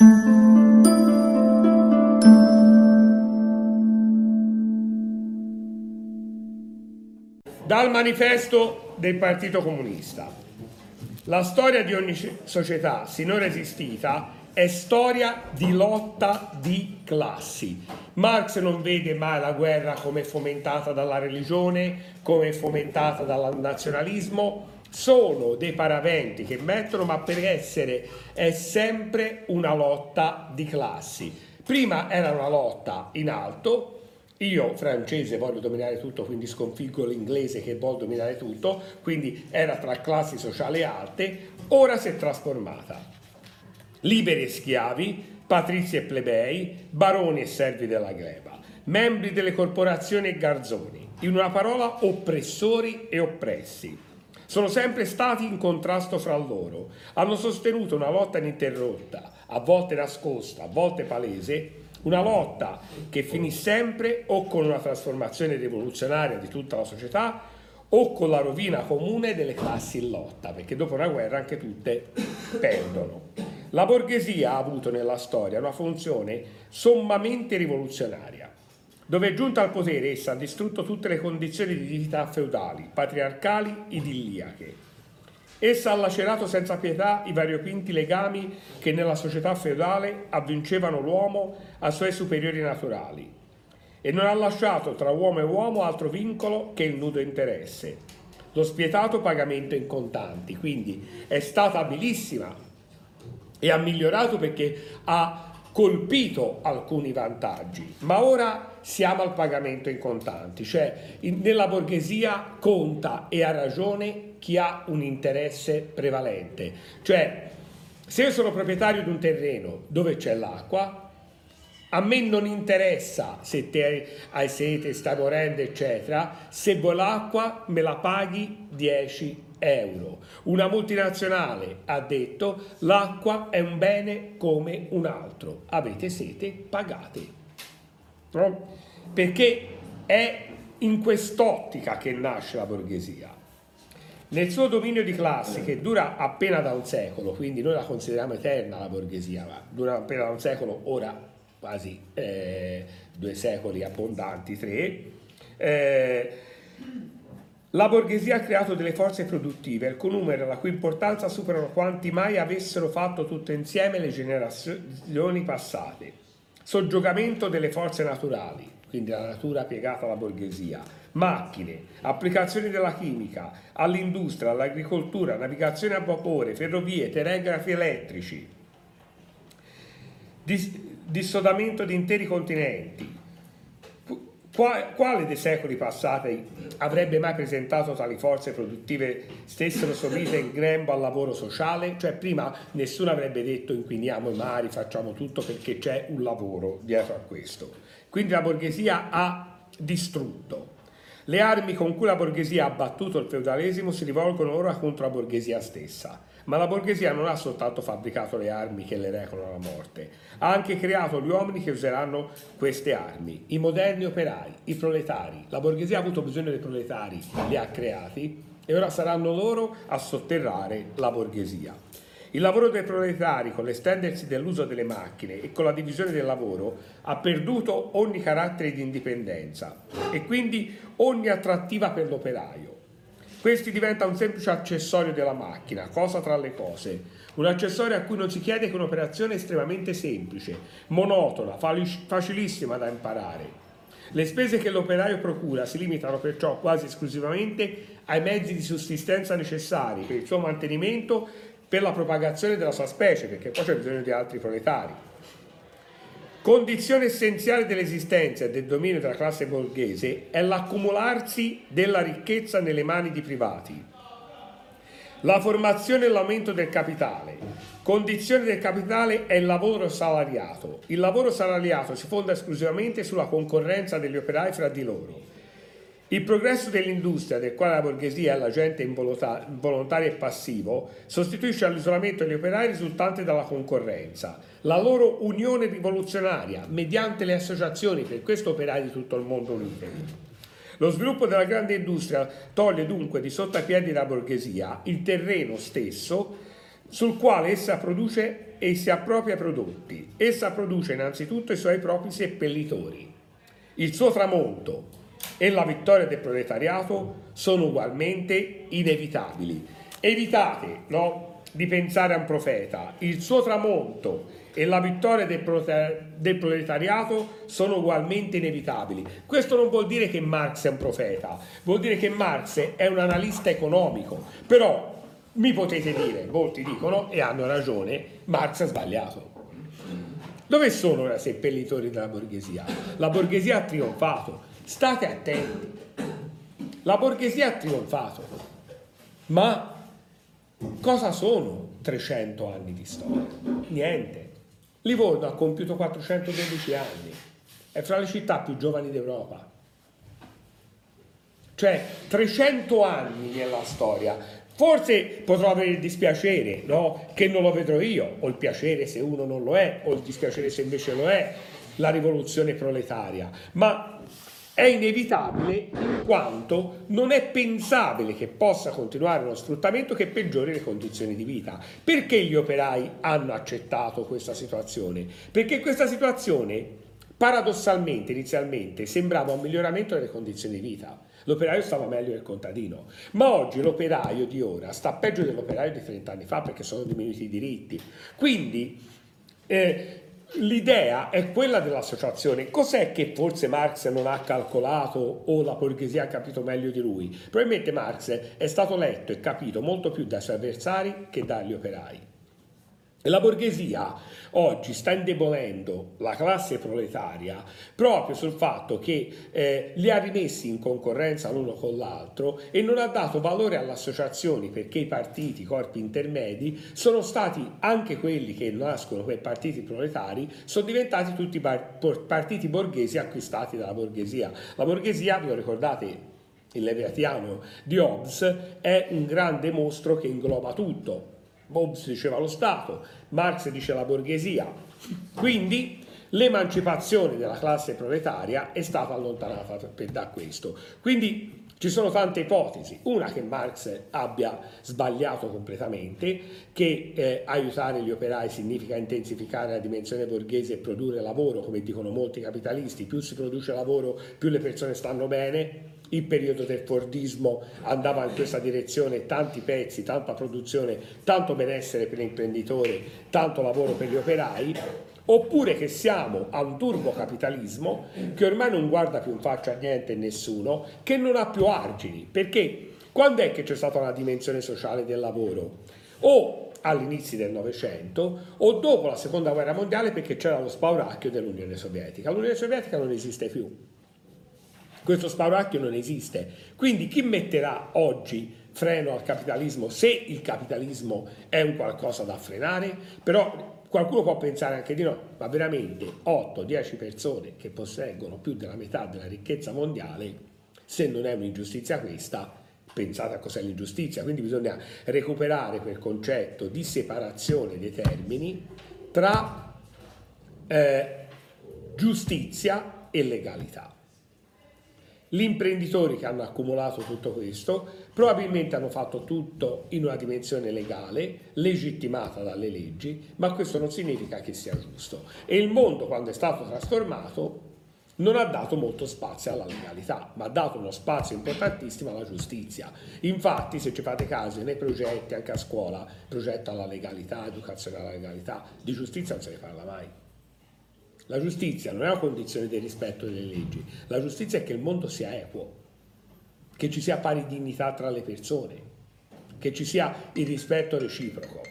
Dal manifesto del Partito Comunista. La storia di ogni società sinora esistita è storia di lotta di classi. Marx non vede mai la guerra come fomentata dalla religione, come fomentata dal nazionalismo, sono dei paraventi che mettono, ma per essere è sempre una lotta di classi. Prima era una lotta in alto, io francese voglio dominare tutto, quindi sconfiggo l'inglese che vuole dominare tutto, quindi era tra classi sociali alte, ora si è trasformata liberi e schiavi, patrizi e plebei, baroni e servi della gleba, membri delle corporazioni e garzoni, in una parola oppressori e oppressi. Sono sempre stati in contrasto fra loro, hanno sostenuto una lotta ininterrotta, a volte nascosta, a volte palese, una lotta che finì sempre o con una trasformazione rivoluzionaria di tutta la società o con la rovina comune delle classi in lotta, perché dopo una guerra anche tutte perdono. La borghesia ha avuto nella storia una funzione sommamente rivoluzionaria. Dove è giunta al potere, essa ha distrutto tutte le condizioni di vita feudali, patriarcali, idilliache. Essa ha lacerato senza pietà i variopinti legami che nella società feudale avvincevano l'uomo ai suoi superiori naturali e non ha lasciato tra uomo e uomo altro vincolo che il nudo interesse, lo spietato pagamento in contanti. Quindi è stata abilissima e ha migliorato perché ha colpito alcuni vantaggi, ma ora siamo al pagamento in contanti, cioè in, nella borghesia conta e ha ragione chi ha un interesse prevalente, cioè se io sono proprietario di un terreno dove c'è l'acqua, a me non interessa se te hai sete, stai morendo, eccetera, se vuoi l'acqua me la paghi 10 euro. Una multinazionale ha detto l'acqua è un bene come un altro, avete sete, pagate. No? Perché è in quest'ottica che nasce la borghesia. Nel suo dominio di classi, che dura appena da un secolo, quindi noi la consideriamo eterna la borghesia, ma dura appena da un secolo, ora quasi eh, due secoli abbondanti, tre, eh, la borghesia ha creato delle forze produttive, con numeri la cui importanza superano quanti mai avessero fatto tutte insieme le generazioni passate. Soggiogamento delle forze naturali, quindi la natura piegata alla borghesia, macchine, applicazioni della chimica, all'industria, all'agricoltura, navigazione a vapore, ferrovie, telegrafi elettrici, dis- dissodamento di interi continenti, quale dei secoli passati avrebbe mai presentato tali forze produttive stessero somite in grembo al lavoro sociale? Cioè prima nessuno avrebbe detto inquiniamo i mari, facciamo tutto perché c'è un lavoro dietro a questo. Quindi la borghesia ha distrutto. Le armi con cui la borghesia ha battuto il feudalesimo si rivolgono ora contro la borghesia stessa. Ma la borghesia non ha soltanto fabbricato le armi che le recano alla morte, ha anche creato gli uomini che useranno queste armi, i moderni operai, i proletari. La borghesia ha avuto bisogno dei proletari, li ha creati e ora saranno loro a sotterrare la borghesia. Il lavoro dei proletari, con l'estendersi dell'uso delle macchine e con la divisione del lavoro, ha perduto ogni carattere di indipendenza e quindi ogni attrattiva per l'operaio. Questi diventa un semplice accessorio della macchina, cosa tra le cose. Un accessorio a cui non si chiede che un'operazione estremamente semplice, monotona, facilissima da imparare. Le spese che l'operaio procura si limitano perciò quasi esclusivamente ai mezzi di sussistenza necessari per il suo mantenimento, per la propagazione della sua specie, perché poi c'è bisogno di altri proletari. Condizione essenziale dell'esistenza e del dominio della classe borghese è l'accumularsi della ricchezza nelle mani di privati. La formazione e l'aumento del capitale. Condizione del capitale è il lavoro salariato. Il lavoro salariato si fonda esclusivamente sulla concorrenza degli operai fra di loro. Il progresso dell'industria, del quale la borghesia è l'agente involontario e passivo, sostituisce all'isolamento degli operai risultante dalla concorrenza, la loro unione rivoluzionaria mediante le associazioni, per questo operai di tutto il mondo unite. Lo sviluppo della grande industria toglie dunque di sotto ai piedi la borghesia il terreno stesso sul quale essa produce e si appropria prodotti. Essa produce innanzitutto i suoi propri seppellitori. Il suo tramonto e la vittoria del proletariato sono ugualmente inevitabili. Evitate no, di pensare a un profeta. Il suo tramonto e la vittoria del proletariato sono ugualmente inevitabili. Questo non vuol dire che Marx è un profeta, vuol dire che Marx è un analista economico, però mi potete dire, molti dicono, e hanno ragione, Marx ha sbagliato. Dove sono ora i seppellitori della borghesia? La borghesia ha trionfato, state attenti. La borghesia ha trionfato, ma cosa sono 300 anni di storia? Niente. Livorno ha compiuto 412 anni, è fra le città più giovani d'Europa. Cioè 300 anni nella storia. Forse potrò avere il dispiacere, no? Che non lo vedrò io, o il piacere se uno non lo è, o il dispiacere se invece lo è, la rivoluzione proletaria. Ma è inevitabile in quanto non è pensabile che possa continuare uno sfruttamento che peggiori le condizioni di vita. Perché gli operai hanno accettato questa situazione? Perché questa situazione paradossalmente inizialmente sembrava un miglioramento delle condizioni di vita. L'operaio stava meglio del contadino, ma oggi l'operaio di ora sta peggio dell'operaio di 30 anni fa perché sono diminuiti i diritti. Quindi eh, L'idea è quella dell'associazione. Cos'è che forse Marx non ha calcolato o la borghesia ha capito meglio di lui? Probabilmente Marx è stato letto e capito molto più dai suoi avversari che dagli operai. La borghesia oggi sta indebolendo la classe proletaria proprio sul fatto che eh, li ha rimessi in concorrenza l'uno con l'altro e non ha dato valore alle associazioni perché i partiti, i corpi intermedi, sono stati anche quelli che nascono come partiti proletari, sono diventati tutti partiti borghesi acquistati dalla borghesia. La borghesia, vi lo ricordate, il Leviatiano di Hobbes, è un grande mostro che ingloba tutto Hobbes diceva lo Stato, Marx dice la borghesia. Quindi l'emancipazione della classe proletaria è stata allontanata da questo. Quindi ci sono tante ipotesi, una che Marx abbia sbagliato completamente, che eh, aiutare gli operai significa intensificare la dimensione borghese e produrre lavoro, come dicono molti capitalisti, più si produce lavoro più le persone stanno bene, il periodo del Fordismo andava in questa direzione, tanti pezzi, tanta produzione, tanto benessere per l'imprenditore, tanto lavoro per gli operai, oppure che siamo a un turbocapitalismo che ormai non guarda più in faccia a niente e nessuno, che non ha più argini, perché quando è che c'è stata una dimensione sociale del lavoro? O all'inizio del Novecento o dopo la seconda guerra mondiale perché c'era lo spauracchio dell'Unione Sovietica. L'Unione Sovietica non esiste più questo spauracchio non esiste. Quindi chi metterà oggi freno al capitalismo se il capitalismo è un qualcosa da frenare? Però qualcuno può pensare anche di no, ma veramente 8-10 persone che posseggono più della metà della ricchezza mondiale, se non è un'ingiustizia questa, pensate a cos'è l'ingiustizia, quindi bisogna recuperare quel concetto di separazione dei termini tra eh, giustizia e legalità. Gli imprenditori che hanno accumulato tutto questo probabilmente hanno fatto tutto in una dimensione legale, legittimata dalle leggi, ma questo non significa che sia giusto. E il mondo, quando è stato trasformato, non ha dato molto spazio alla legalità, ma ha dato uno spazio importantissimo alla giustizia. Infatti, se ci fate caso, nei progetti, anche a scuola, progetto alla legalità, educazione alla legalità, di giustizia non se ne parla mai. La giustizia non è una condizione del rispetto delle leggi, la giustizia è che il mondo sia equo, che ci sia pari dignità tra le persone, che ci sia il rispetto reciproco.